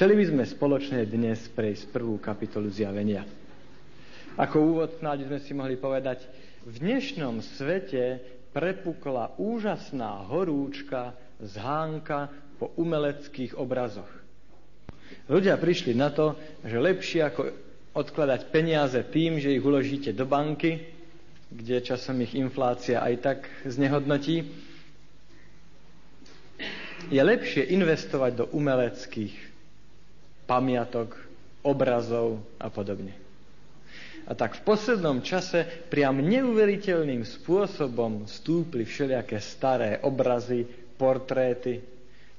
Chceli by sme spoločne dnes prejsť prvú kapitolu zjavenia. Ako úvod snáď sme si mohli povedať, v dnešnom svete prepukla úžasná horúčka zhánka po umeleckých obrazoch. Ľudia prišli na to, že lepšie ako odkladať peniaze tým, že ich uložíte do banky, kde časom ich inflácia aj tak znehodnotí, je lepšie investovať do umeleckých pamiatok, obrazov a podobne. A tak v poslednom čase priam neuveriteľným spôsobom stúpli všelijaké staré obrazy, portréty.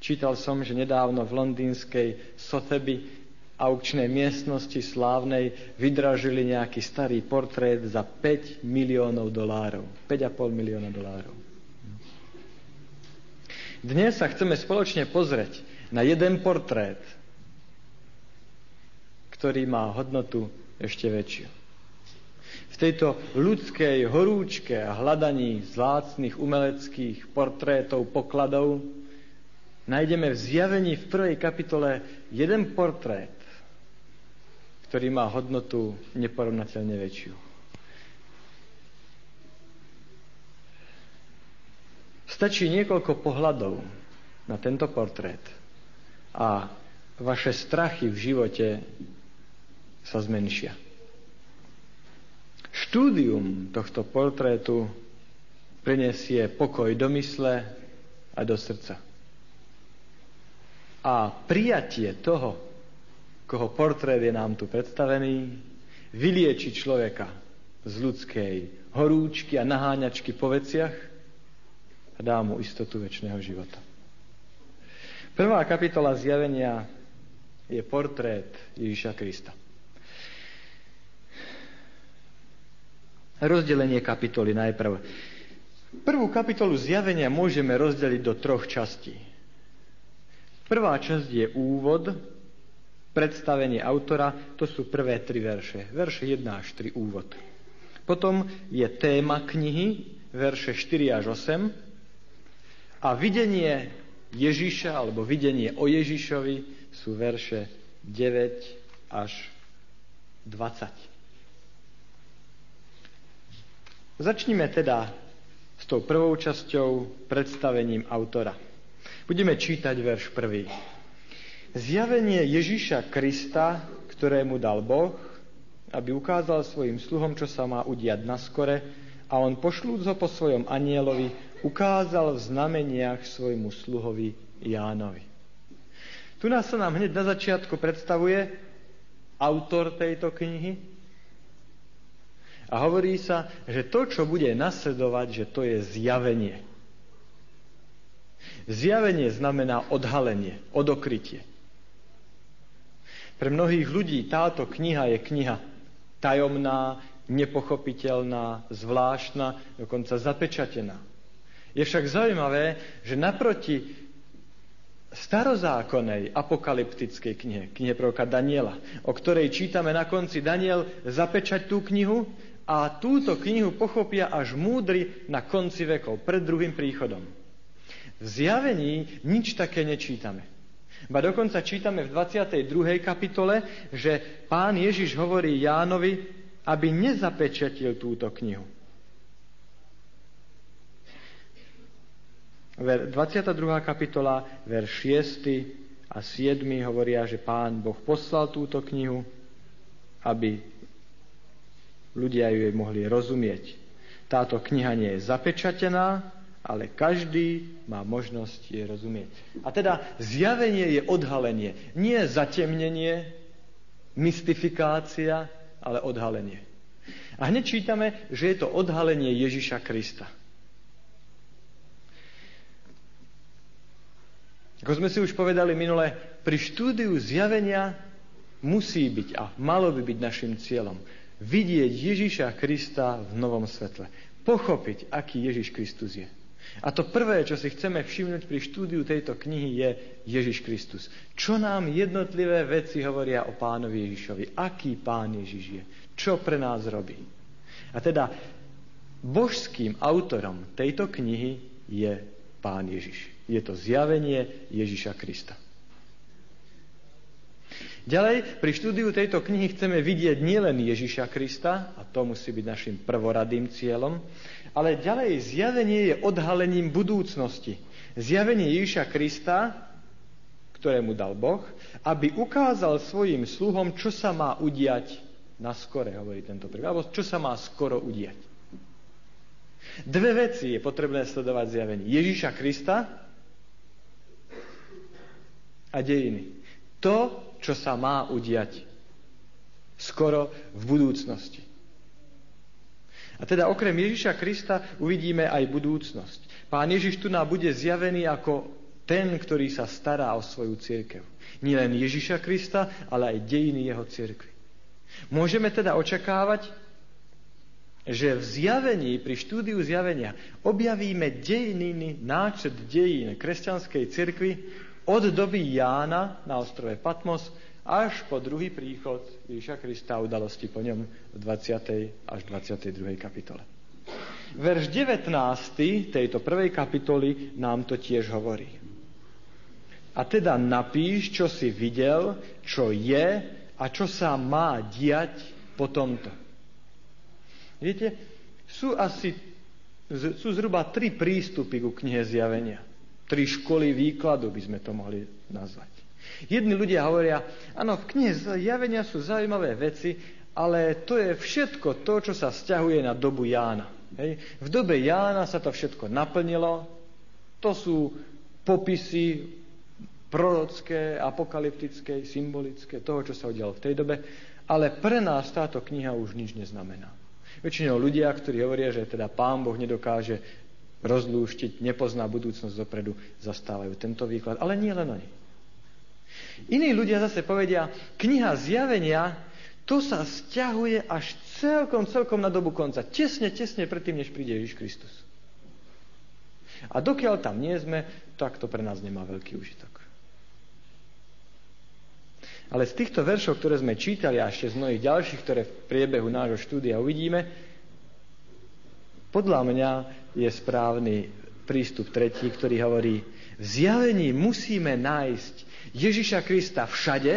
Čítal som, že nedávno v londýnskej Sotheby aukčnej miestnosti slávnej vydražili nejaký starý portrét za 5 miliónov dolárov. 5,5 milióna dolárov. Dnes sa chceme spoločne pozrieť na jeden portrét, ktorý má hodnotu ešte väčšiu tejto ľudskej horúčke a hľadaní zlácných umeleckých portrétov, pokladov, nájdeme v zjavení v prvej kapitole jeden portrét, ktorý má hodnotu neporovnateľne väčšiu. Stačí niekoľko pohľadov na tento portrét a vaše strachy v živote sa zmenšia. Štúdium tohto portrétu prinesie pokoj do mysle a do srdca. A prijatie toho, koho portrét je nám tu predstavený, vylieči človeka z ľudskej horúčky a naháňačky po veciach a dá mu istotu väčšného života. Prvá kapitola zjavenia je portrét Ježíša Krista. Rozdelenie kapitoly najprv. Prvú kapitolu zjavenia môžeme rozdeliť do troch častí. Prvá časť je úvod, predstavenie autora, to sú prvé tri verše. Verše 1 až 3 úvod. Potom je téma knihy, verše 4 až 8. A videnie Ježiša, alebo videnie o Ježišovi sú verše 9 až 20. Začnime teda s tou prvou časťou, predstavením autora. Budeme čítať verš prvý. Zjavenie Ježiša Krista, ktorému dal Boh, aby ukázal svojim sluhom, čo sa má udiať na skore, a on pošlúc ho po svojom anielovi, ukázal v znameniach svojmu sluhovi Jánovi. Tu nás sa nám hneď na začiatku predstavuje autor tejto knihy, a hovorí sa, že to, čo bude nasledovať, že to je zjavenie. Zjavenie znamená odhalenie, odokrytie. Pre mnohých ľudí táto kniha je kniha tajomná, nepochopiteľná, zvláštna, dokonca zapečatená. Je však zaujímavé, že naproti starozákonnej apokalyptickej knihe, knihe proroka Daniela, o ktorej čítame na konci Daniel zapečať tú knihu, a túto knihu pochopia až múdri na konci vekov, pred druhým príchodom. V zjavení nič také nečítame. Ba dokonca čítame v 22. kapitole, že pán Ježiš hovorí Jánovi, aby nezapečetil túto knihu. 22. kapitola, verš 6 a 7 hovoria, že pán Boh poslal túto knihu, aby ľudia ju mohli rozumieť. Táto kniha nie je zapečatená, ale každý má možnosť je rozumieť. A teda zjavenie je odhalenie. Nie zatemnenie, mystifikácia, ale odhalenie. A hneď čítame, že je to odhalenie Ježiša Krista. Ako sme si už povedali minule, pri štúdiu zjavenia musí byť a malo by byť našim cieľom vidieť Ježiša Krista v novom svetle. Pochopiť, aký Ježiš Kristus je. A to prvé, čo si chceme všimnúť pri štúdiu tejto knihy, je Ježiš Kristus. Čo nám jednotlivé veci hovoria o pánovi Ježišovi? Aký pán Ježiš je? Čo pre nás robí? A teda božským autorom tejto knihy je pán Ježiš. Je to zjavenie Ježiša Krista. Ďalej, pri štúdiu tejto knihy chceme vidieť nielen Ježiša Krista, a to musí byť našim prvoradým cieľom, ale ďalej zjavenie je odhalením budúcnosti. Zjavenie Ježiša Krista, ktorému dal Boh, aby ukázal svojim sluhom, čo sa má udiať na skore, hovorí tento príbeh, alebo čo sa má skoro udiať. Dve veci je potrebné sledovať zjavenie. Ježiša Krista a dejiny. To, čo sa má udiať skoro v budúcnosti. A teda okrem Ježiša Krista uvidíme aj budúcnosť. Pán Ježiš tu nám bude zjavený ako ten, ktorý sa stará o svoju církev. Nie len Ježiša Krista, ale aj dejiny jeho církvy. Môžeme teda očakávať, že v zjavení, pri štúdiu zjavenia, objavíme dejiny, náčrt dejín kresťanskej cirkvi, od doby Jána na ostrove Patmos až po druhý príchod Ježiša Krista a udalosti po ňom v 20. až 22. kapitole. Verš 19. tejto prvej kapitoly nám to tiež hovorí. A teda napíš, čo si videl, čo je a čo sa má diať po tomto. Viete, sú asi sú zhruba tri prístupy ku knihe zjavenia tri školy výkladu by sme to mohli nazvať. Jedni ľudia hovoria, áno, v knihe zjavenia sú zaujímavé veci, ale to je všetko to, čo sa vzťahuje na dobu Jána. Hej. V dobe Jána sa to všetko naplnilo, to sú popisy prorocké, apokalyptické, symbolické, toho, čo sa udialo v tej dobe, ale pre nás táto kniha už nič neznamená. Väčšinou ľudia, ktorí hovoria, že teda pán Boh nedokáže rozlúštiť, nepozná budúcnosť dopredu, zastávajú tento výklad. Ale nie len oni. Iní ľudia zase povedia, kniha zjavenia, to sa stiahuje až celkom, celkom na dobu konca. Tesne, tesne predtým, než príde Ježiš Kristus. A dokiaľ tam nie sme, tak to pre nás nemá veľký užitok. Ale z týchto veršov, ktoré sme čítali a ešte z mnohých ďalších, ktoré v priebehu nášho štúdia uvidíme, podľa mňa je správny prístup tretí, ktorý hovorí, v zjavení musíme nájsť Ježiša Krista všade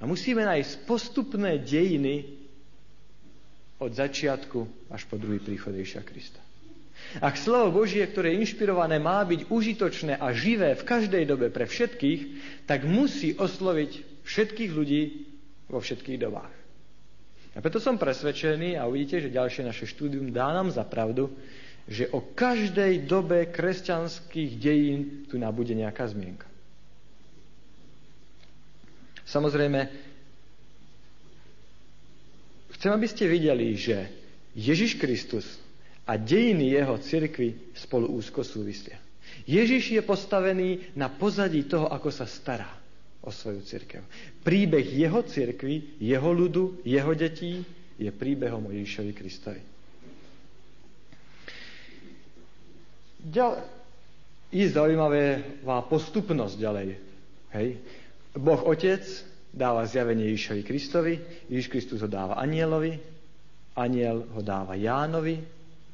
a musíme nájsť postupné dejiny od začiatku až po druhý príchod Ježiša Krista. Ak slovo Božie, ktoré je inšpirované, má byť užitočné a živé v každej dobe pre všetkých, tak musí osloviť všetkých ľudí vo všetkých dobách. A preto som presvedčený a uvidíte, že ďalšie naše štúdium dá nám za pravdu, že o každej dobe kresťanských dejín tu nám bude nejaká zmienka. Samozrejme, chcem, aby ste videli, že Ježiš Kristus a dejiny jeho cirkvy spolu úzko súvisia. Ježiš je postavený na pozadí toho, ako sa stará o svoju cirkev. Príbeh jeho cirkvy, jeho ľudu, jeho detí je príbehom o Ježišovi Kristovi. Ďalej, je zaujímavá postupnosť ďalej. Hej. Boh Otec dáva zjavenie Ježišovi Kristovi, Ježiš Kristus ho dáva anielovi, aniel ho dáva Jánovi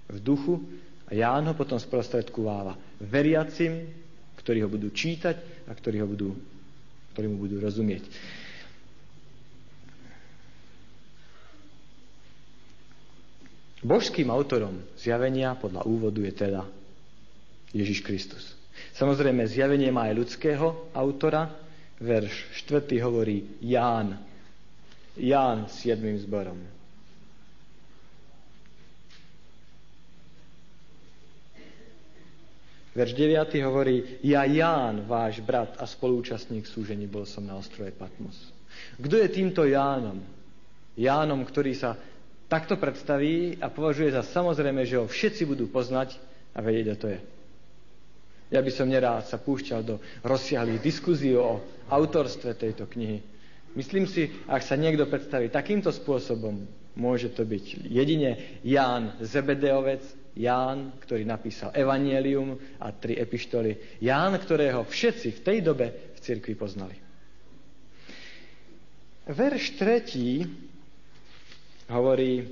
v duchu a Ján ho potom sprostredkováva veriacim, ktorí ho budú čítať a ktorí, ho budú, ktorí mu budú rozumieť. Božským autorom zjavenia podľa úvodu je teda Ježiš Kristus. Samozrejme, zjavenie má aj ľudského autora. Verš 4. hovorí Ján. Ján s jedným zborom. Verš 9. hovorí, ja Ján, váš brat a spolúčastník súžení, bol som na ostrove Patmos. Kto je týmto Jánom? Jánom, ktorý sa takto predstaví a považuje za samozrejme, že ho všetci budú poznať a vedieť, kto to je. Ja by som nerád sa púšťal do rozsiahlých diskuzí o autorstve tejto knihy. Myslím si, ak sa niekto predstaví takýmto spôsobom, môže to byť jedine Ján Zebedeovec, Ján, ktorý napísal Evangelium a tri epištoly. Ján, ktorého všetci v tej dobe v cirkvi poznali. Verš tretí hovorí,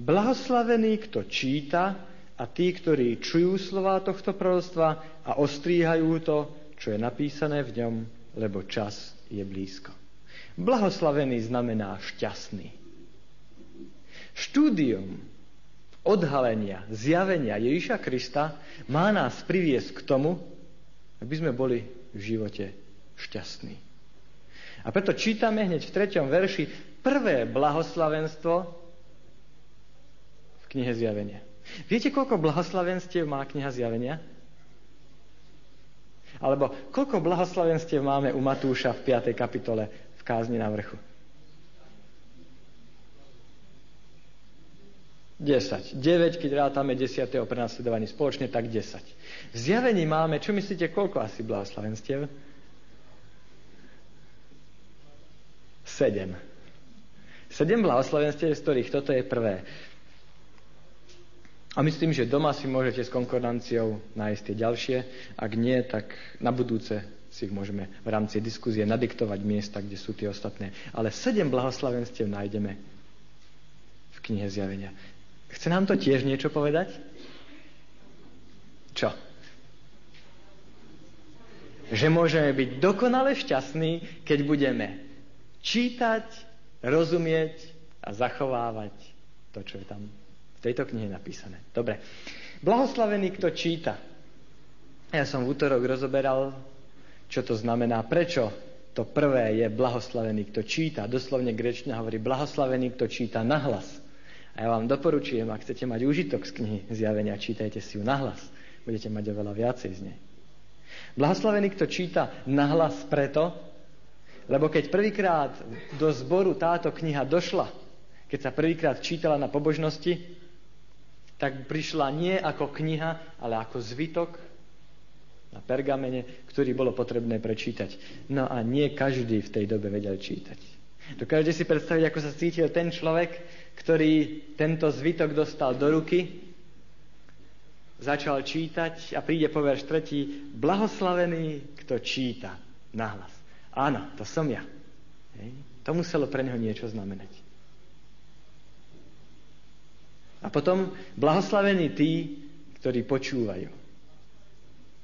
blahoslavený, kto číta a tí, ktorí čujú slova tohto proroctva a ostríhajú to, čo je napísané v ňom, lebo čas je blízko. Blahoslavený znamená šťastný. Štúdium odhalenia, zjavenia Ježiša Krista má nás priviesť k tomu, aby sme boli v živote šťastní. A preto čítame hneď v treťom verši prvé blahoslavenstvo v knihe Zjavenia. Viete, koľko blahoslavenstiev má kniha Zjavenia? Alebo koľko blahoslavenstiev máme u Matúša v 5. kapitole v kázni na vrchu? 10. 9, keď rátame 10. prenasledovaní spoločne, tak 10. V zjavení máme, čo myslíte, koľko asi blahoslavenstiev? 7. 7 blahoslavenstiev, z ktorých toto je prvé. A myslím, že doma si môžete s konkordanciou nájsť tie ďalšie. Ak nie, tak na budúce si ich môžeme v rámci diskuzie nadiktovať miesta, kde sú tie ostatné. Ale sedem blahoslavenstiev nájdeme v knihe Zjavenia. Chce nám to tiež niečo povedať? Čo? Že môžeme byť dokonale šťastní, keď budeme čítať, rozumieť a zachovávať to, čo je tam v tejto knihe napísané. Dobre. Blahoslavený, kto číta. Ja som v útorok rozoberal, čo to znamená, prečo to prvé je blahoslavený, kto číta. Doslovne grečne hovorí blahoslavený, kto číta nahlas. A ja vám doporučujem, ak chcete mať užitok z knihy Zjavenia, čítajte si ju nahlas. Budete mať oveľa viacej z nej. Blahoslavený, kto číta nahlas preto, lebo keď prvýkrát do zboru táto kniha došla, keď sa prvýkrát čítala na pobožnosti, tak prišla nie ako kniha, ale ako zvytok na pergamene, ktorý bolo potrebné prečítať. No a nie každý v tej dobe vedel čítať. Dokážete si predstaviť, ako sa cítil ten človek, ktorý tento zvytok dostal do ruky, začal čítať a príde po verš tretí, blahoslavený, kto číta nahlas. Áno, to som ja. Hej. To muselo pre neho niečo znamenať. A potom blahoslavení tí, ktorí počúvajú.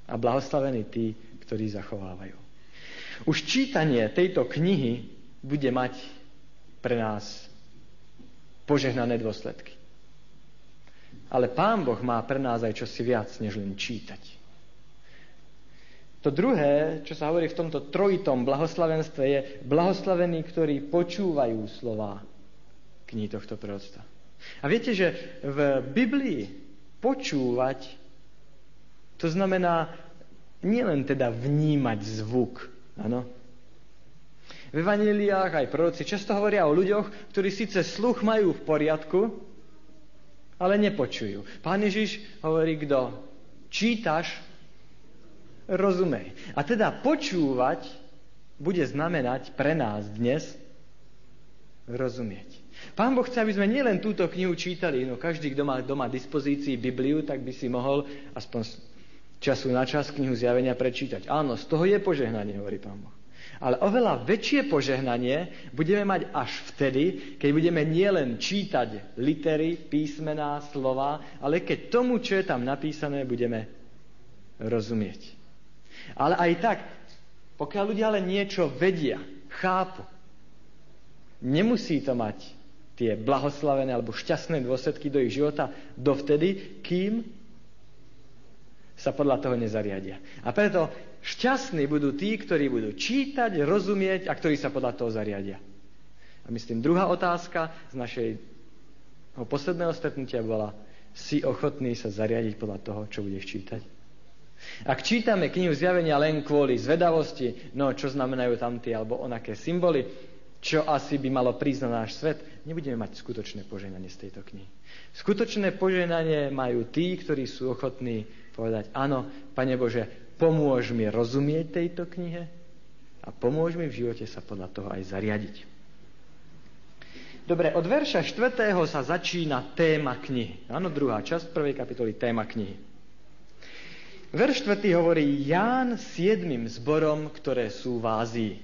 A blahoslavení tí, ktorí zachovávajú. Už čítanie tejto knihy bude mať pre nás požehnané dôsledky. Ale Pán Boh má pre nás aj čosi viac, než len čítať. To druhé, čo sa hovorí v tomto trojitom blahoslavenstve, je blahoslavení, ktorí počúvajú slova knihy tohto proroctva. A viete, že v Biblii počúvať, to znamená nielen teda vnímať zvuk, áno, v evaneliách aj proroci často hovoria o ľuďoch, ktorí síce sluch majú v poriadku, ale nepočujú. Pán Ježiš hovorí, kto čítaš, rozumej. A teda počúvať bude znamenať pre nás dnes rozumieť. Pán Boh chce, aby sme nielen túto knihu čítali, no každý, kto má doma dispozícii Bibliu, tak by si mohol aspoň času na čas knihu zjavenia prečítať. Áno, z toho je požehnanie, hovorí Pán Boh. Ale oveľa väčšie požehnanie budeme mať až vtedy, keď budeme nielen čítať litery, písmená, slova, ale keď tomu, čo je tam napísané, budeme rozumieť. Ale aj tak, pokiaľ ľudia ale niečo vedia, chápu, nemusí to mať tie blahoslavené alebo šťastné dôsledky do ich života dovtedy, kým sa podľa toho nezariadia. A preto Šťastní budú tí, ktorí budú čítať, rozumieť a ktorí sa podľa toho zariadia. A myslím, druhá otázka z našej posledného stretnutia bola, si ochotný sa zariadiť podľa toho, čo budeš čítať? Ak čítame knihu zjavenia len kvôli zvedavosti, no čo znamenajú tam tie alebo onaké symboly, čo asi by malo prísť na náš svet, nebudeme mať skutočné poženanie z tejto knihy. Skutočné poženanie majú tí, ktorí sú ochotní povedať, áno, Pane Bože, Pomôž mi rozumieť tejto knihe a pomôž mi v živote sa podľa toho aj zariadiť. Dobre, od verša 4. sa začína téma knihy. Áno, druhá časť prvej kapitoly, téma knihy. Verš 4. hovorí Ján siedmým zborom, ktoré sú v Ázii.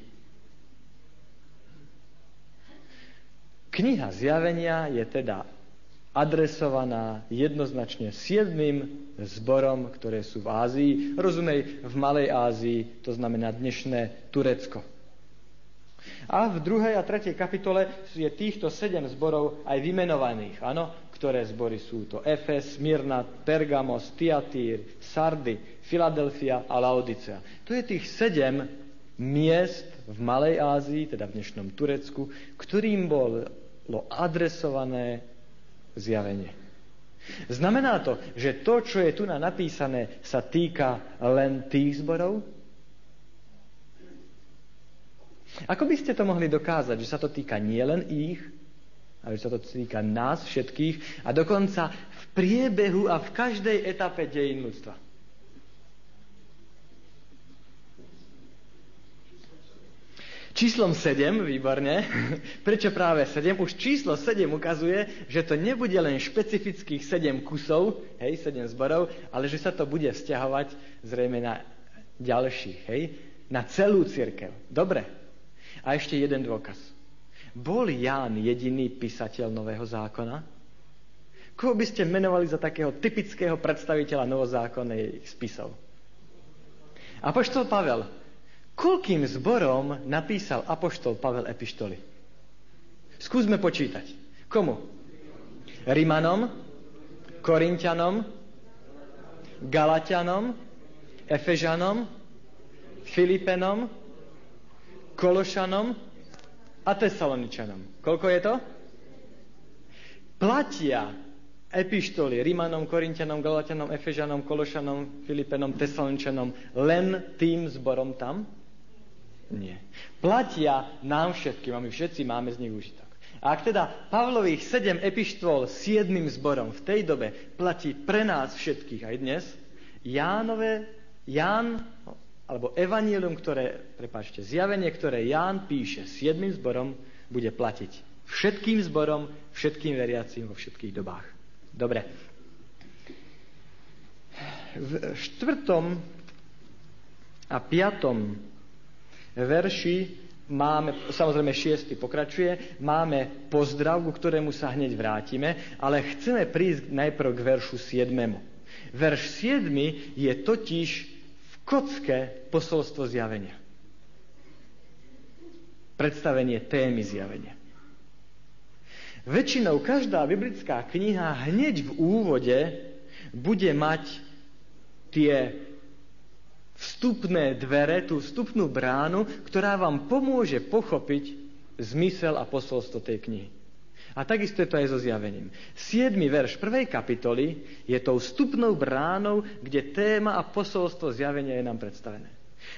Kniha zjavenia je teda adresovaná jednoznačne siedmým zborom, ktoré sú v Ázii. Rozumej, v Malej Ázii, to znamená dnešné Turecko. A v druhej a tretej kapitole je týchto sedem zborov aj vymenovaných. Áno, ktoré zbory sú to? Efes, Smyrna, Pergamos, Tiatír, Sardy, Filadelfia a Laodicea. To je tých sedem miest v Malej Ázii, teda v dnešnom Turecku, ktorým bolo adresované zjavenie. Znamená to, že to, čo je tu na napísané, sa týka len tých zborov? Ako by ste to mohli dokázať, že sa to týka nielen ich, ale že sa to týka nás všetkých a dokonca v priebehu a v každej etape dejín ľudstva? Číslom 7, výborne. Prečo práve 7? Už číslo 7 ukazuje, že to nebude len špecifických 7 kusov, hej, 7 zborov, ale že sa to bude vzťahovať zrejme na ďalších, hej, na celú církev. Dobre, a ešte jeden dôkaz. Bol Ján jediný písateľ Nového zákona? Koho by ste menovali za takého typického predstaviteľa novozákonnej spisov? Apoštol Pavel. Koľkým zborom napísal Apoštol Pavel epištoly? Skúsme počítať. Komu? Rimanom, Korintianom, Galatianom, Efežanom, Filipenom, Kološanom a Tesaloničanom. Koľko je to? Platia epištoly Rímanom, Korintianom, Galatianom, Efežanom, Kološanom, Filipenom, Tesaloničanom len tým zborom tam? Nie. Platia nám všetkým a my všetci máme z nich užitok. A ak teda Pavlových sedem epištôl s jedným zborom v tej dobe platí pre nás všetkých aj dnes, Jánové, Ján alebo evanílium, ktoré, prepáčte, zjavenie, ktoré Ján píše s jedným zborom, bude platiť všetkým zborom, všetkým veriacím vo všetkých dobách. Dobre. V štvrtom a piatom verši máme, samozrejme šiestý pokračuje, máme pozdrav, ku ktorému sa hneď vrátime, ale chceme prísť najprv k veršu siedmemu. Verš 7 je totiž kocke posolstvo zjavenia. Predstavenie témy zjavenia. Väčšinou každá biblická kniha hneď v úvode bude mať tie vstupné dvere, tú vstupnú bránu, ktorá vám pomôže pochopiť zmysel a posolstvo tej knihy. A takisto je to aj so zjavením. Siedmy verš prvej kapitoly je tou vstupnou bránou, kde téma a posolstvo zjavenia je nám predstavené.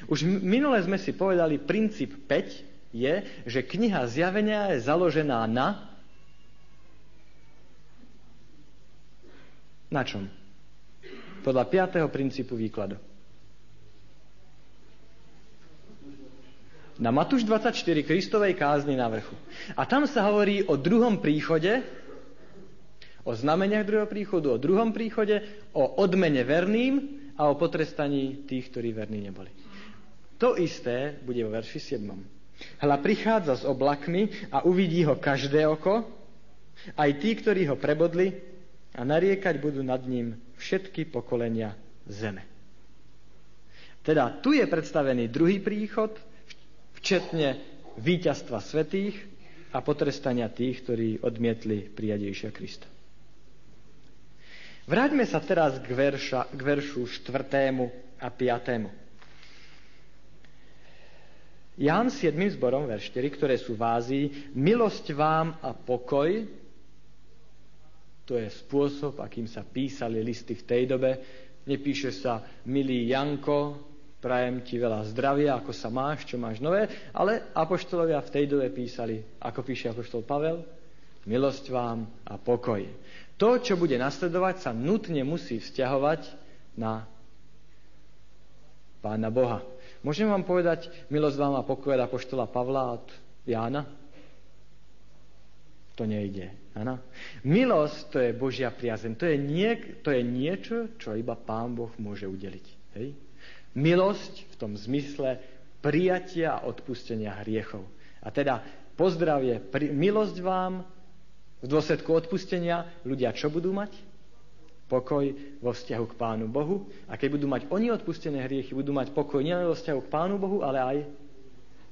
Už minule sme si povedali, princíp 5 je, že kniha zjavenia je založená na... Na čom? Podľa piatého princípu výkladu. Na Matúš 24 Kristovej kázni na vrchu. A tam sa hovorí o druhom príchode, o znameniach druhého príchodu, o druhom príchode, o odmene verným a o potrestaní tých, ktorí verní neboli. To isté bude vo verši 7. Hla prichádza s oblakmi a uvidí ho každé oko, aj tí, ktorí ho prebodli a nariekať budú nad ním všetky pokolenia zeme. Teda tu je predstavený druhý príchod, včetne víťazstva svetých a potrestania tých, ktorí odmietli prijať Ježiša Krista. Vráťme sa teraz k, verša, k veršu 4. a 5. Ján 7. zborom, verš 4, ktoré sú v Ázii, milosť vám a pokoj, to je spôsob, akým sa písali listy v tej dobe. Nepíše sa milý Janko, prajem ti veľa zdravia, ako sa máš, čo máš nové, ale apoštolovia v tej dobe písali, ako píše apoštol Pavel, milosť vám a pokoj. To, čo bude nasledovať, sa nutne musí vzťahovať na Pána Boha. Môžem vám povedať milosť vám a pokoj od apoštola Pavla od Jána? To nejde. Ano? Milosť to je Božia priazeň. To je, nie, to je niečo, čo iba Pán Boh môže udeliť. Hej? Milosť v tom zmysle prijatia a odpustenia hriechov. A teda pozdravie, milosť vám v dôsledku odpustenia ľudia čo budú mať? Pokoj vo vzťahu k Pánu Bohu. A keď budú mať oni odpustené hriechy, budú mať pokoj nielen vo vzťahu k Pánu Bohu, ale aj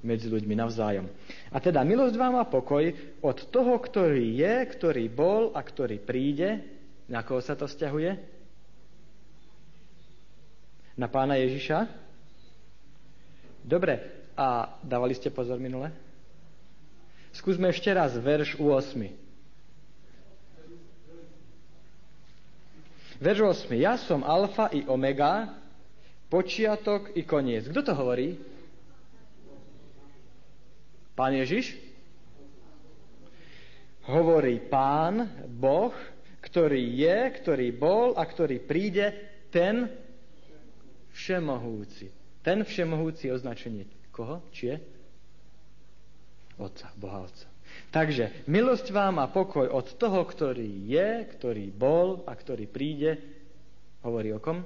medzi ľuďmi navzájom. A teda milosť vám a pokoj od toho, ktorý je, ktorý bol a ktorý príde. Na koho sa to vzťahuje? Na pána Ježiša? Dobre, a dávali ste pozor minule? Skúsme ešte raz verš 8. Verš 8. Ja som alfa i omega, počiatok i koniec. Kto to hovorí? Pán Ježiš? Hovorí Pán, Boh, ktorý je, ktorý bol a ktorý príde, ten všemohúci. Ten všemohúci označenie koho? Či je? Otca, Boha Otca. Takže milosť vám a pokoj od toho, ktorý je, ktorý bol a ktorý príde, hovorí o kom?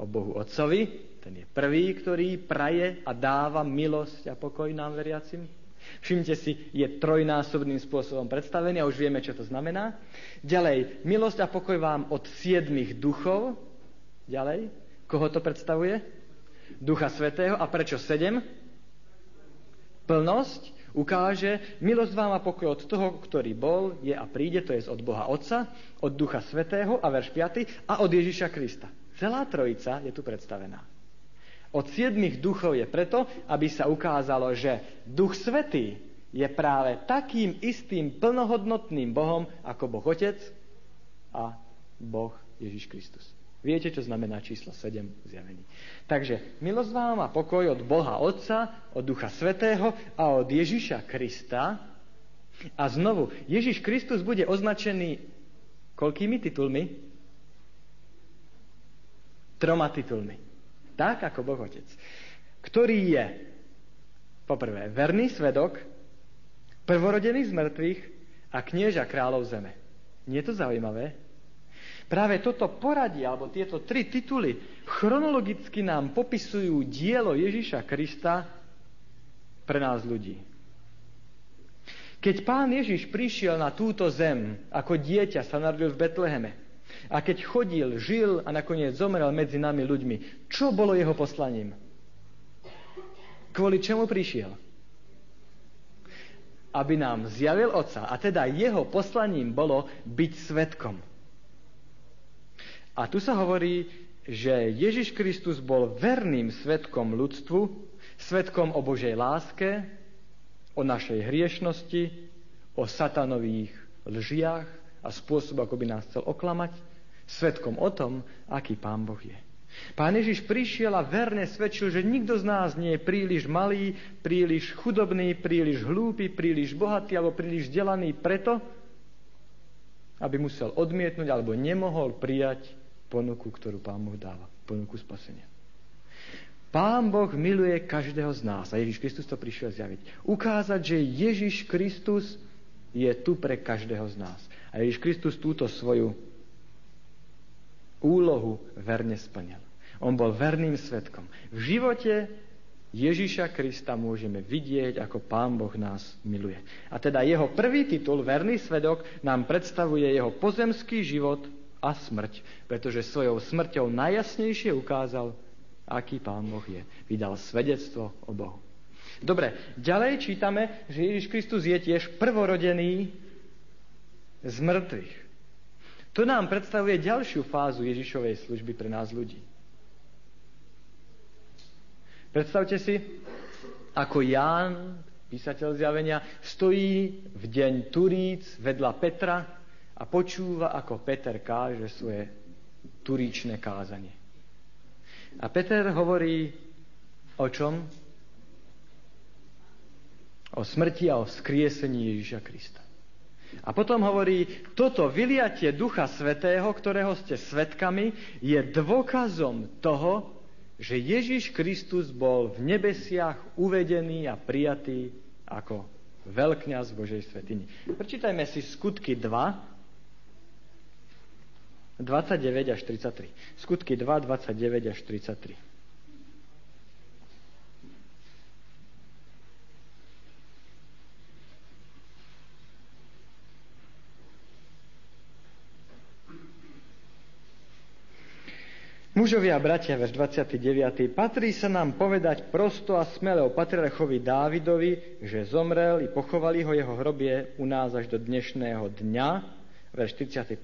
O Bohu Otcovi, ten je prvý, ktorý praje a dáva milosť a pokoj nám veriacim. Všimte si, je trojnásobným spôsobom predstavený a už vieme, čo to znamená. Ďalej, milosť a pokoj vám od siedmých duchov. Ďalej, koho to predstavuje? Ducha Svetého. A prečo sedem? Plnosť ukáže, milosť vám a pokoj od toho, ktorý bol, je a príde, to je od Boha Otca, od Ducha Svetého a verš 5 a od Ježiša Krista. Celá trojica je tu predstavená. Od siedmých duchov je preto, aby sa ukázalo, že Duch Svetý je práve takým istým plnohodnotným Bohom ako Boh Otec a Boh Ježiš Kristus. Viete, čo znamená číslo 7 zjavení. Takže milosť vám a pokoj od Boha Otca, od Ducha Svetého a od Ježiša Krista. A znovu, Ježiš Kristus bude označený koľkými titulmi? Troma titulmi. Tak, ako Boh Otec. Ktorý je, poprvé, verný svedok, prvorodený z mŕtvych a knieža kráľov zeme. Nie je to zaujímavé? Práve toto poradie, alebo tieto tri tituly chronologicky nám popisujú dielo Ježiša Krista pre nás ľudí. Keď pán Ježiš prišiel na túto zem, ako dieťa sa narodil v Betleheme, a keď chodil, žil a nakoniec zomrel medzi nami ľuďmi, čo bolo jeho poslaním? Kvôli čemu prišiel? Aby nám zjavil Otca. A teda jeho poslaním bolo byť svetkom. A tu sa hovorí, že Ježiš Kristus bol verným svetkom ľudstvu, svetkom o Božej láske, o našej hriešnosti, o satanových lžiach a spôsob, ako by nás chcel oklamať, svetkom o tom, aký Pán Boh je. Pán Ježiš prišiel a verne svedčil, že nikto z nás nie je príliš malý, príliš chudobný, príliš hlúpy, príliš bohatý alebo príliš vzdelaný preto, aby musel odmietnúť alebo nemohol prijať ponuku, ktorú Pán Boh dáva. Ponuku spasenia. Pán Boh miluje každého z nás a Ježiš Kristus to prišiel zjaviť. Ukázať, že Ježiš Kristus je tu pre každého z nás. A Ježiš Kristus túto svoju úlohu verne splnil. On bol verným svetkom. V živote Ježiša Krista môžeme vidieť, ako Pán Boh nás miluje. A teda jeho prvý titul, verný svedok, nám predstavuje jeho pozemský život a smrť, pretože svojou smrťou najjasnejšie ukázal, aký Pán Boh je. Vydal svedectvo o Bohu. Dobre, ďalej čítame, že Ježiš Kristus je tiež prvorodený z mŕtvych. To nám predstavuje ďalšiu fázu Ježišovej služby pre nás ľudí. Predstavte si, ako Ján, písateľ zjavenia, stojí v deň Turíc vedľa Petra a počúva, ako Peter káže svoje turíčne kázanie. A Peter hovorí o čom? O smrti a o vzkriesení Ježiša Krista. A potom hovorí, toto vyliatie Ducha Svetého, ktorého ste svetkami, je dôkazom toho, že Ježiš Kristus bol v nebesiach uvedený a prijatý ako veľkňaz Božej svetiny. Prečítajme si skutky 2, 29 až 33. Skutky 2, 29 až 33. Mužovia bratia, verš 29. Patrí sa nám povedať prosto a smele o patriarchovi Dávidovi, že zomrel i pochovali ho jeho hrobie u nás až do dnešného dňa, verš 41.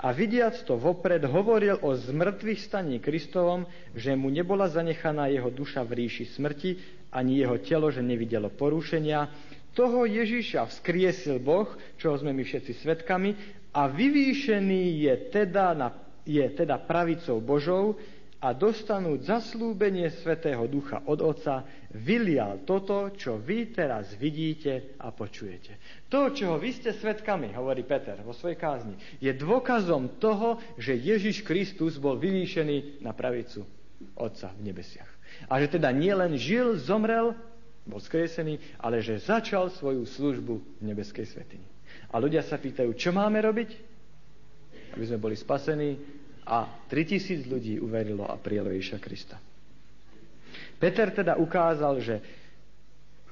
A vidiac to vopred hovoril o zmrtvých staní Kristovom, že mu nebola zanechaná jeho duša v ríši smrti, ani jeho telo, že nevidelo porušenia. Toho Ježiša vzkriesil Boh, čoho sme my všetci svetkami, a vyvýšený je teda na je teda pravicou Božou a dostanú zaslúbenie Svetého Ducha od Otca, vylial toto, čo vy teraz vidíte a počujete. To, čoho vy ste svetkami, hovorí Peter vo svojej kázni, je dôkazom toho, že Ježiš Kristus bol vyvýšený na pravicu Otca v nebesiach. A že teda nielen žil, zomrel, bol skresený, ale že začal svoju službu v nebeskej svetini. A ľudia sa pýtajú, čo máme robiť? aby sme boli spasení a 3000 ľudí uverilo a prijalo Ježiša Krista. Peter teda ukázal, že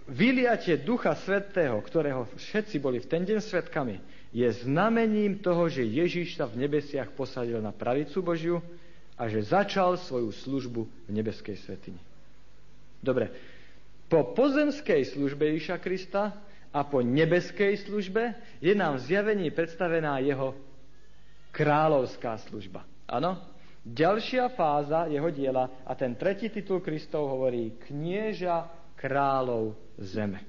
vyliatie Ducha Svetého, ktorého všetci boli v ten deň svetkami, je znamením toho, že Ježiš sa v nebesiach posadil na pravicu Božiu a že začal svoju službu v nebeskej svetini. Dobre, po pozemskej službe Ježiša Krista a po nebeskej službe je nám v zjavení predstavená jeho kráľovská služba. Áno? Ďalšia fáza jeho diela a ten tretí titul Kristov hovorí knieža kráľov zeme.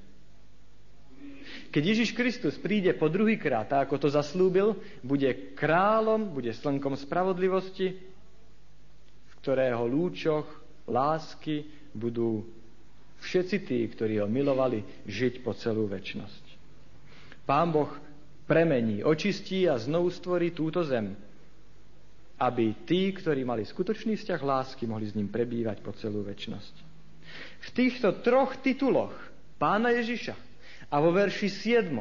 Keď Ježiš Kristus príde po druhý krát, tak ako to zaslúbil, bude kráľom, bude slnkom spravodlivosti, v ktorého lúčoch lásky budú všetci tí, ktorí ho milovali, žiť po celú väčnosť. Pán Boh premení, očistí a znovu stvorí túto zem, aby tí, ktorí mali skutočný vzťah lásky, mohli s ním prebývať po celú väčnosť. V týchto troch tituloch pána Ježiša a vo verši 7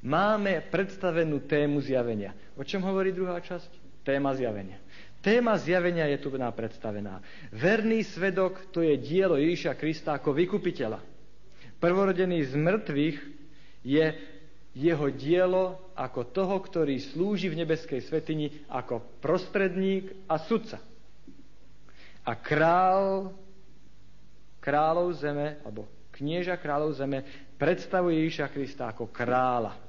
máme predstavenú tému zjavenia. O čom hovorí druhá časť? Téma zjavenia. Téma zjavenia je tu nám predstavená. Verný svedok to je dielo Ježiša Krista ako vykupiteľa. Prvorodený z mŕtvych je jeho dielo ako toho, ktorý slúži v nebeskej svetini ako prostredník a sudca. A král, kráľov zeme, alebo knieža kráľov zeme, predstavuje Ježiša Krista ako kráľa.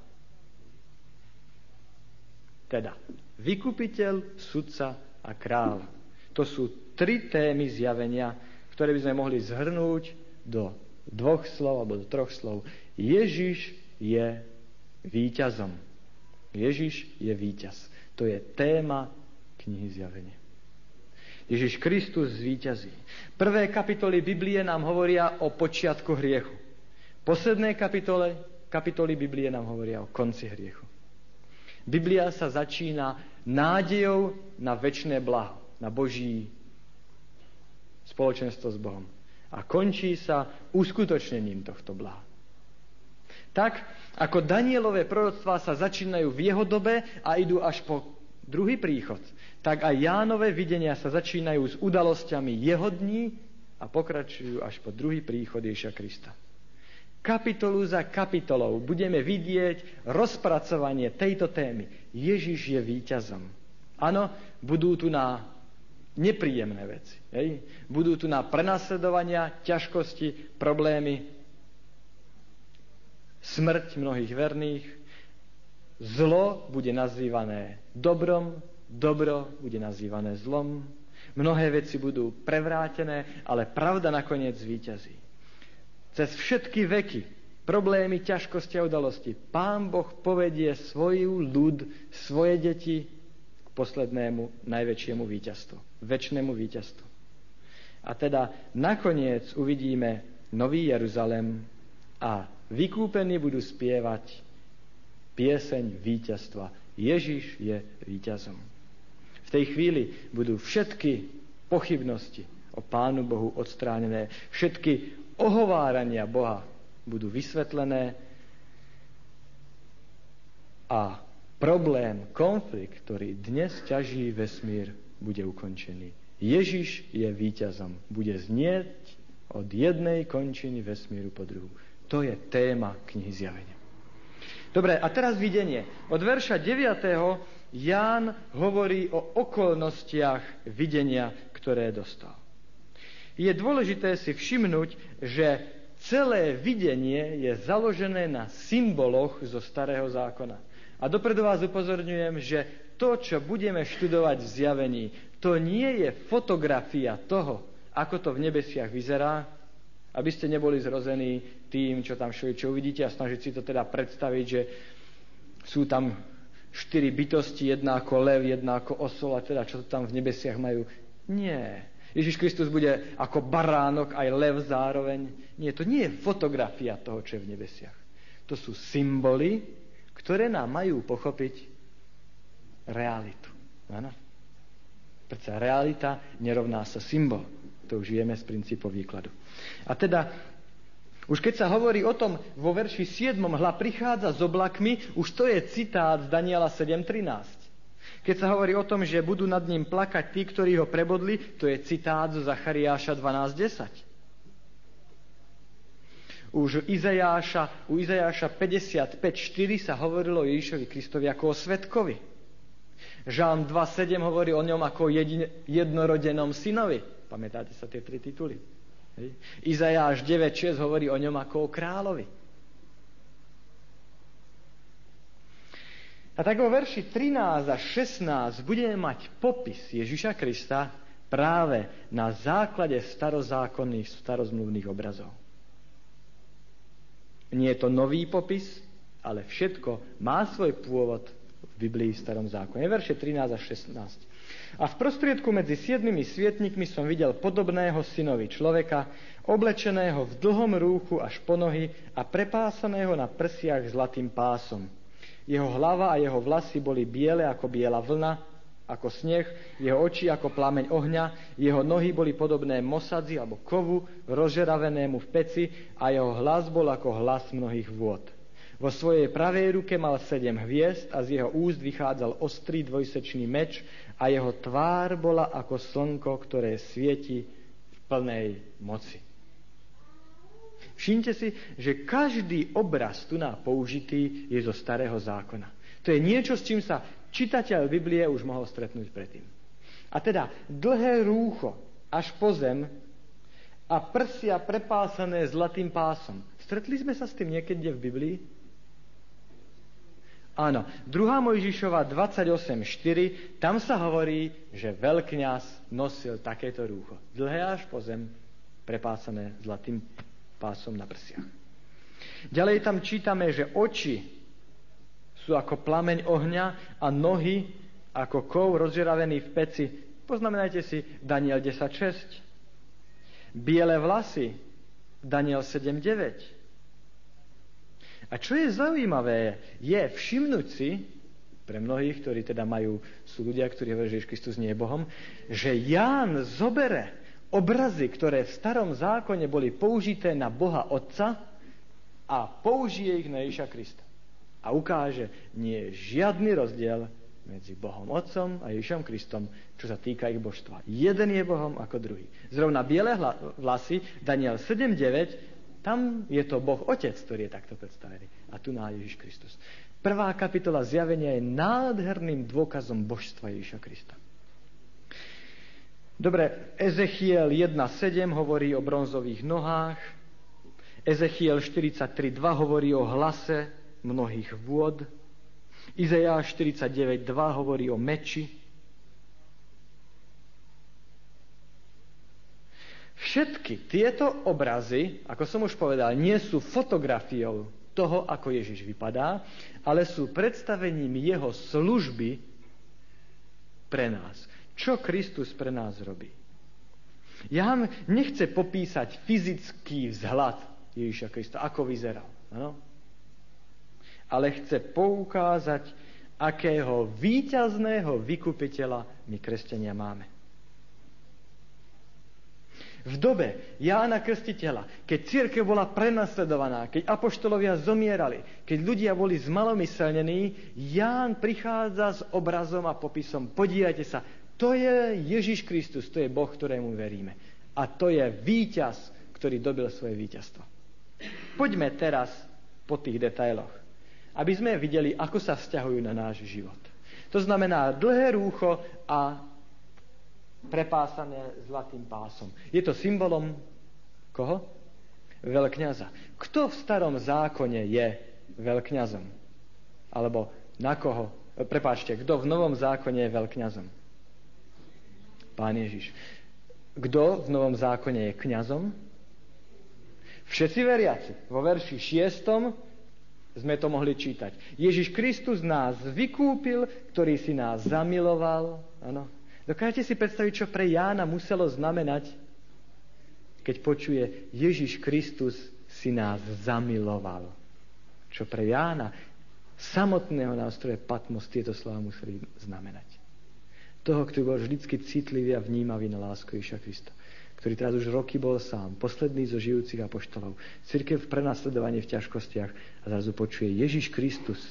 Teda vykupiteľ, sudca a král. To sú tri témy zjavenia, ktoré by sme mohli zhrnúť do dvoch slov alebo do troch slov. Ježiš je víťazom. Ježiš je víťaz. To je téma knihy Zjavenie. Ježiš Kristus zvíťazí. Prvé kapitoly Biblie nám hovoria o počiatku hriechu. Posledné kapitole, kapitoly Biblie nám hovoria o konci hriechu. Biblia sa začína nádejou na väčšie blaho, na Boží spoločenstvo s Bohom. A končí sa uskutočnením tohto blaha. Tak, ako Danielové proroctvá sa začínajú v jeho dobe a idú až po druhý príchod, tak aj Jánové videnia sa začínajú s udalosťami jeho dní a pokračujú až po druhý príchod Ježia Krista. Kapitolu za kapitolou budeme vidieť rozpracovanie tejto témy. Ježiš je víťazom. Áno, budú tu na nepríjemné veci. Hej? Budú tu na prenasledovania, ťažkosti, problémy, smrť mnohých verných, zlo bude nazývané dobrom, dobro bude nazývané zlom, mnohé veci budú prevrátené, ale pravda nakoniec zvíťazí. Cez všetky veky, problémy, ťažkosti a udalosti, Pán Boh povedie svoju ľud, svoje deti k poslednému najväčšiemu víťazstvu, väčšnému víťazstvu. A teda nakoniec uvidíme Nový Jeruzalem a vykúpení budú spievať pieseň víťazstva. Ježiš je víťazom. V tej chvíli budú všetky pochybnosti o Pánu Bohu odstránené, všetky ohovárania Boha budú vysvetlené a problém, konflikt, ktorý dnes ťaží vesmír, bude ukončený. Ježiš je víťazom. Bude znieť od jednej končiny vesmíru po druhú. To je téma knihy zjavenia. Dobre, a teraz videnie. Od verša 9. Ján hovorí o okolnostiach videnia, ktoré dostal. Je dôležité si všimnúť, že celé videnie je založené na symboloch zo Starého zákona. A dopredu vás upozorňujem, že to, čo budeme študovať v zjavení, to nie je fotografia toho, ako to v nebesiach vyzerá, aby ste neboli zrození tým, čo tam čo uvidíte a snažiť si to teda predstaviť, že sú tam štyri bytosti, jedna ako lev, jedna ako osol a teda čo tam v nebesiach majú. Nie. Ježiš Kristus bude ako baránok, aj lev zároveň. Nie, to nie je fotografia toho, čo je v nebesiach. To sú symboly, ktoré nám majú pochopiť realitu. Áno? Prečo realita nerovná sa symbol. To už vieme z princípov výkladu. A teda, už keď sa hovorí o tom vo verši 7. hla prichádza s oblakmi, už to je citát z Daniela 7.13. Keď sa hovorí o tom, že budú nad ním plakať tí, ktorí ho prebodli, to je citát zo Zachariáša 12.10. Už Izajáša, u Izajáša 55.4 sa hovorilo o Ježišovi Kristovi ako o svetkovi. Žán 2.7 hovorí o ňom ako o jednorodenom synovi. Pamätáte sa tie tri tituly? Izajáš 9.6 hovorí o ňom ako o kráľovi. A tak vo verši 13 a 16 budeme mať popis Ježiša Krista práve na základe starozákonných, starozmluvných obrazov. Nie je to nový popis, ale všetko má svoj pôvod v Biblii v starom zákone. Verše 13 a 16. A v prostriedku medzi siedmimi svietnikmi som videl podobného synovi človeka, oblečeného v dlhom rúchu až po nohy a prepásaného na prsiach zlatým pásom. Jeho hlava a jeho vlasy boli biele ako biela vlna, ako sneh, jeho oči ako plameň ohňa, jeho nohy boli podobné mosadzi alebo kovu, rozžeravenému v peci a jeho hlas bol ako hlas mnohých vôd. Vo svojej pravej ruke mal sedem hviezd a z jeho úst vychádzal ostrý dvojsečný meč a jeho tvár bola ako slnko, ktoré svieti v plnej moci. Všimte si, že každý obraz tu na použitý je zo starého zákona. To je niečo, s čím sa čitateľ Biblie už mohol stretnúť predtým. A teda dlhé rúcho až po zem a prsia prepásané zlatým pásom. Stretli sme sa s tým niekedy v Biblii? Áno, 2. Mojžišova 28.4, tam sa hovorí, že veľkňaz nosil takéto rúcho. Dlhé až po zem, prepásané zlatým pásom na prsiach. Ďalej tam čítame, že oči sú ako plameň ohňa a nohy ako kov rozžeravený v peci. Poznamenajte si Daniel 10.6. Biele vlasy Daniel 7.9. A čo je zaujímavé, je všimnúť si, pre mnohých, ktorí teda majú, sú ľudia, ktorí hovoria, že Ježiš Kristus nie je Bohom, že Ján zobere obrazy, ktoré v starom zákone boli použité na Boha Otca a použije ich na Ježiša Krista a ukáže, nie je žiadny rozdiel medzi Bohom Otcom a Ježišom Kristom, čo sa týka ich božstva. Jeden je Bohom ako druhý. Zrovna biele vlasy, Daniel 7.9, tam je to Boh Otec, ktorý je takto predstavený. A tu na Ježiš Kristus. Prvá kapitola zjavenia je nádherným dôkazom božstva Ježiša Krista. Dobre, Ezechiel 1.7 hovorí o bronzových nohách, Ezechiel 43.2 hovorí o hlase mnohých vôd. Izajáš 49.2 hovorí o meči. Všetky tieto obrazy, ako som už povedal, nie sú fotografiou toho, ako Ježiš vypadá, ale sú predstavením jeho služby pre nás. Čo Kristus pre nás robí? Ján nechce popísať fyzický vzhľad Ježiša Krista, ako vyzeral. Ano? ale chce poukázať, akého víťazného vykupiteľa my kresťania máme. V dobe Jána Krstiteľa, keď církev bola prenasledovaná, keď apoštolovia zomierali, keď ľudia boli zmalomyselnení, Ján prichádza s obrazom a popisom. Podívajte sa, to je Ježiš Kristus, to je Boh, ktorému veríme. A to je víťaz, ktorý dobil svoje víťazstvo. Poďme teraz po tých detailoch aby sme videli, ako sa vzťahujú na náš život. To znamená dlhé rúcho a prepásané zlatým pásom. Je to symbolom koho? Veľkňaza. Kto v starom zákone je veľkňazom? Alebo na koho? Prepáčte, kto v novom zákone je veľkňazom? Pán Ježiš. Kto v novom zákone je kňazom? Všetci veriaci. Vo verši 6 sme to mohli čítať. Ježiš Kristus nás vykúpil, ktorý si nás zamiloval. Ano. Dokážete si predstaviť, čo pre Jána muselo znamenať, keď počuje Ježiš Kristus si nás zamiloval. Čo pre Jána, samotného nástroje Patmos, tieto slova museli znamenať toho, ktorý bol vždycky citlivý a vnímavý na lásku Iša Krista ktorý teraz už roky bol sám, posledný zo žijúcich apoštolov. Cirkev v prenasledovaní v ťažkostiach a zrazu počuje Ježiš Kristus,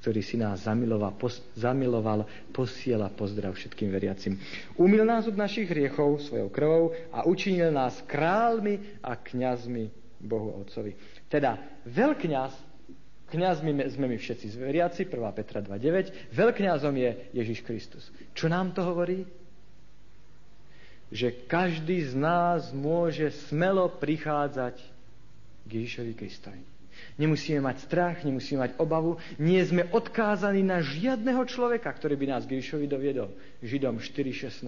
ktorý si nás zamiloval, pos, zamiloval, posiela pozdrav všetkým veriacim. Umil nás od našich hriechov svojou krvou a učinil nás kráľmi a kňazmi Bohu Otcovi. Teda veľkňaz Kňazmi sme my všetci zveriaci, 1. Petra 2.9. Veľkňazom je Ježiš Kristus. Čo nám to hovorí? Že každý z nás môže smelo prichádzať k Ježišovi Kristovi. Nemusíme mať strach, nemusíme mať obavu. Nie sme odkázaní na žiadneho človeka, ktorý by nás k Ježišovi doviedol. Židom 4.16.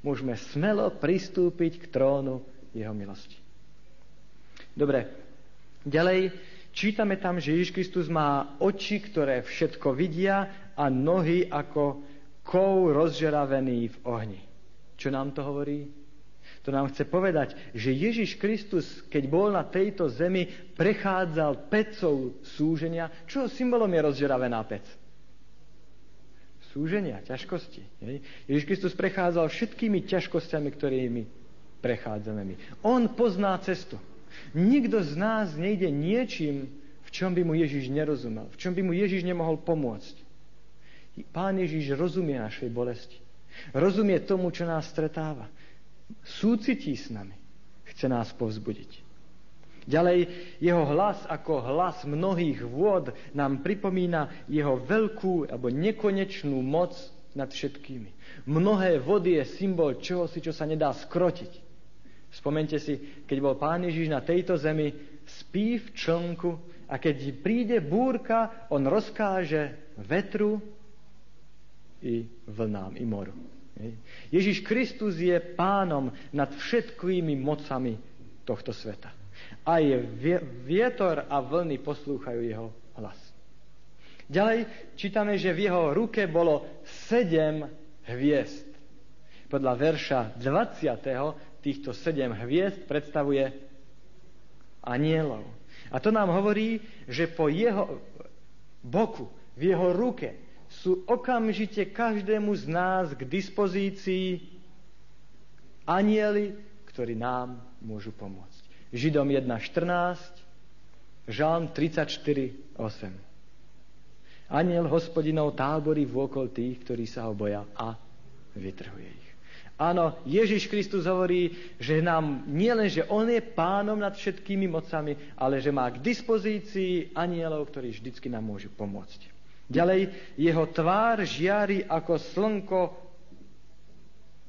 Môžeme smelo pristúpiť k trónu jeho milosti. Dobre, ďalej Čítame tam, že Ježiš Kristus má oči, ktoré všetko vidia a nohy ako kov rozžeravený v ohni. Čo nám to hovorí? To nám chce povedať, že Ježiš Kristus, keď bol na tejto zemi, prechádzal pecou súženia. Čo symbolom je rozžeravená pec? Súženia, ťažkosti. Ježiš Kristus prechádzal všetkými ťažkosťami, ktorými prechádzame my. On pozná cestu. Nikto z nás nejde niečím, v čom by mu Ježiš nerozumel, v čom by mu Ježiš nemohol pomôcť. Pán Ježiš rozumie našej bolesti. Rozumie tomu, čo nás stretáva. Súcití s nami. Chce nás povzbudiť. Ďalej, jeho hlas ako hlas mnohých vôd nám pripomína jeho veľkú alebo nekonečnú moc nad všetkými. Mnohé vody je symbol čohosi, čo sa nedá skrotiť. Spomente si, keď bol Pán Ježiš na tejto zemi, spí v člnku a keď príde búrka, on rozkáže vetru i vlnám, i moru. Ježiš Kristus je pánom nad všetkými mocami tohto sveta. Je vietor a vlny poslúchajú jeho hlas. Ďalej čítame, že v jeho ruke bolo sedem hviezd. Podľa verša 20 týchto sedem hviezd predstavuje anielov. A to nám hovorí, že po jeho boku, v jeho ruke sú okamžite každému z nás k dispozícii anieli, ktorí nám môžu pomôcť. Židom 1.14, Žalm 34.8. Aniel hospodinov táborí vôkol tých, ktorí sa ho boja a vytrhuje ich. Áno, Ježiš Kristus hovorí, že nám nie len, že On je pánom nad všetkými mocami, ale že má k dispozícii anielov, ktorí vždycky nám môžu pomôcť. Ďalej, jeho tvár žiari ako slnko,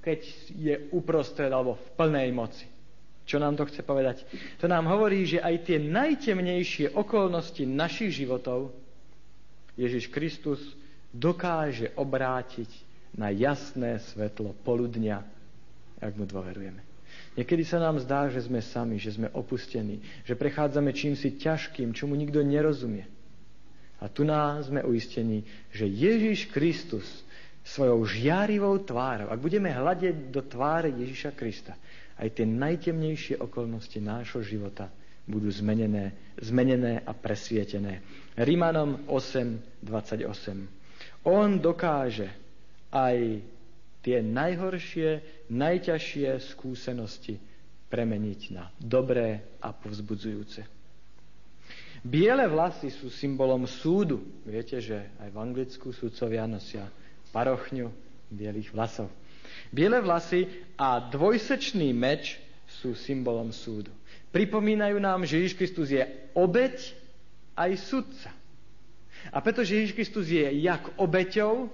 keď je uprostred alebo v plnej moci. Čo nám to chce povedať? To nám hovorí, že aj tie najtemnejšie okolnosti našich životov Ježiš Kristus dokáže obrátiť na jasné svetlo poludnia, ak mu dôverujeme. Niekedy sa nám zdá, že sme sami, že sme opustení, že prechádzame čímsi ťažkým, čomu nikto nerozumie. A tu nás sme uistení, že Ježiš Kristus svojou žiarivou tvárou, ak budeme hľadiť do tváre Ježiša Krista, aj tie najtemnejšie okolnosti nášho života budú zmenené, zmenené a presvietené. Rímanom 8, 28. On dokáže aj tie najhoršie, najťažšie skúsenosti premeniť na dobré a povzbudzujúce. Biele vlasy sú symbolom súdu. Viete, že aj v Anglicku súdcovia nosia parochňu bielých vlasov. Biele vlasy a dvojsečný meč sú symbolom súdu. Pripomínajú nám, že Ježiš Kristus je obeď aj sudca. A pretože Ježiš Kristus je jak obeťou,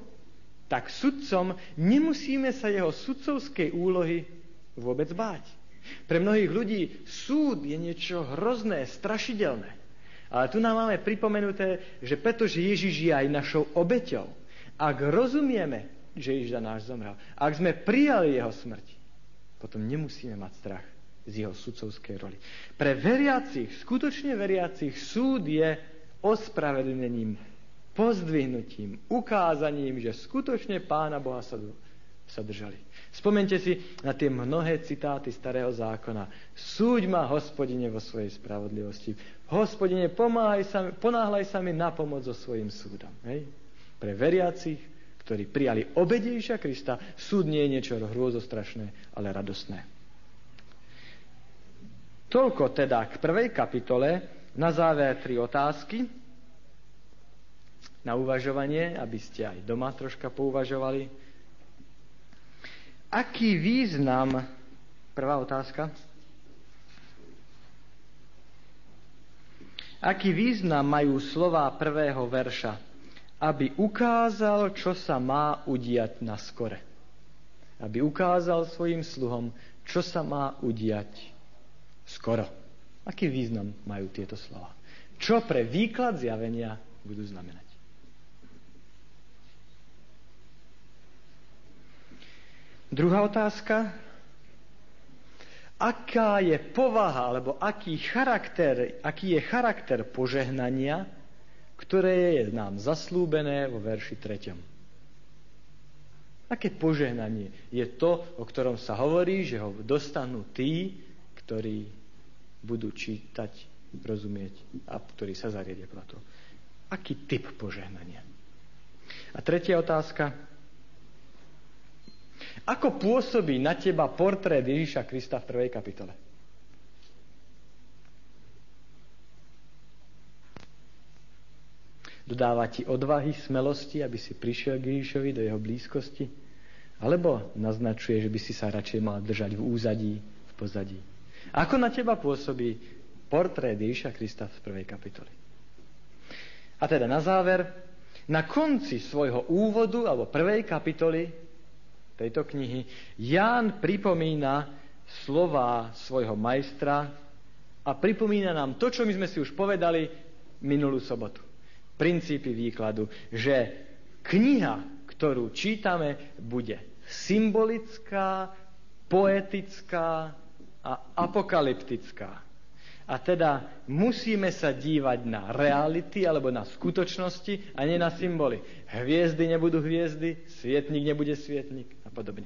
tak sudcom nemusíme sa jeho sudcovskej úlohy vôbec báť. Pre mnohých ľudí súd je niečo hrozné, strašidelné. Ale tu nám máme pripomenuté, že pretože Ježiš je aj našou obeťou, ak rozumieme, že Ježiš za náš zomrel, ak sme prijali jeho smrť, potom nemusíme mať strach z jeho sudcovskej roli. Pre veriacich, skutočne veriacich, súd je ospravedlnením, pozdvihnutím, ukázaním, že skutočne Pána Boha sa, sa držali. Spomente si na tie mnohé citáty starého zákona. Súď ma, hospodine, vo svojej spravodlivosti. Hospodine, pomáhaj sa, ponáhľaj sa mi na pomoc so svojim súdom. Hej? Pre veriacich, ktorí prijali obedejšia Krista, súd nie je niečo hrôzostrašné, ale radosné. Toľko teda k prvej kapitole. Na záver tri otázky na uvažovanie, aby ste aj doma troška pouvažovali. Aký význam, prvá otázka, aký význam majú slová prvého verša, aby ukázal, čo sa má udiať na skore. Aby ukázal svojim sluhom, čo sa má udiať skoro. Aký význam majú tieto slova? Čo pre výklad zjavenia budú znamenať? Druhá otázka. Aká je povaha, alebo aký, charakter, aký je charakter požehnania, ktoré je nám zaslúbené vo verši 3. Aké požehnanie je to, o ktorom sa hovorí, že ho dostanú tí, ktorí budú čítať, rozumieť a ktorí sa zariedia pro to. Aký typ požehnania? A tretia otázka. Ako pôsobí na teba portrét Ježíša Krista v prvej kapitole? Dodáva ti odvahy, smelosti, aby si prišiel k Ježíšovi do jeho blízkosti? Alebo naznačuje, že by si sa radšej mal držať v úzadí, v pozadí? Ako na teba pôsobí portrét Ježíša Krista v prvej kapitole? A teda na záver, na konci svojho úvodu alebo prvej kapitoly tejto knihy, Ján pripomína slova svojho majstra a pripomína nám to, čo my sme si už povedali minulú sobotu. Princípy výkladu, že kniha, ktorú čítame, bude symbolická, poetická a apokalyptická. A teda musíme sa dívať na reality alebo na skutočnosti a nie na symboly. Hviezdy nebudú hviezdy, svietnik nebude svietnik a podobne.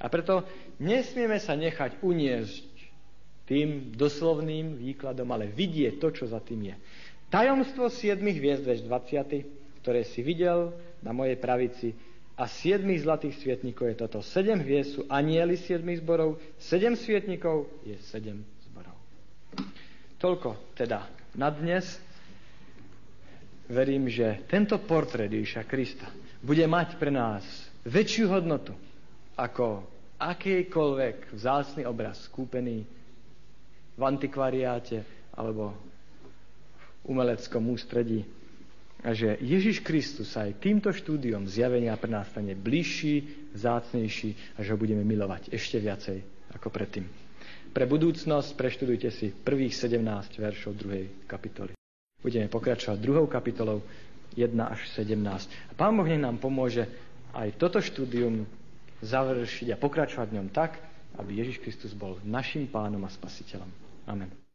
A preto nesmieme sa nechať uniesť tým doslovným výkladom, ale vidieť to, čo za tým je. Tajomstvo siedmých hviezd, veš 20, ktoré si videl na mojej pravici, a siedmých zlatých svietnikov je toto. Sedem hviezd sú anieli siedmých zborov, sedem svietnikov je sedem. Toľko teda na dnes. Verím, že tento portrét Ježiša Krista bude mať pre nás väčšiu hodnotu ako akýkoľvek vzácný obraz kúpený v antikvariáte alebo umeleckom ústredí. A že Ježiš Kristus aj týmto štúdiom zjavenia pre nás stane bližší, vzácnejší a že ho budeme milovať ešte viacej ako predtým. Pre budúcnosť preštudujte si prvých 17 veršov druhej kapitoly. Budeme pokračovať druhou kapitolou 1 až 17. A Pán Boh nám pomôže aj toto štúdium završiť a pokračovať v ňom tak, aby Ježiš Kristus bol našim pánom a spasiteľom. Amen.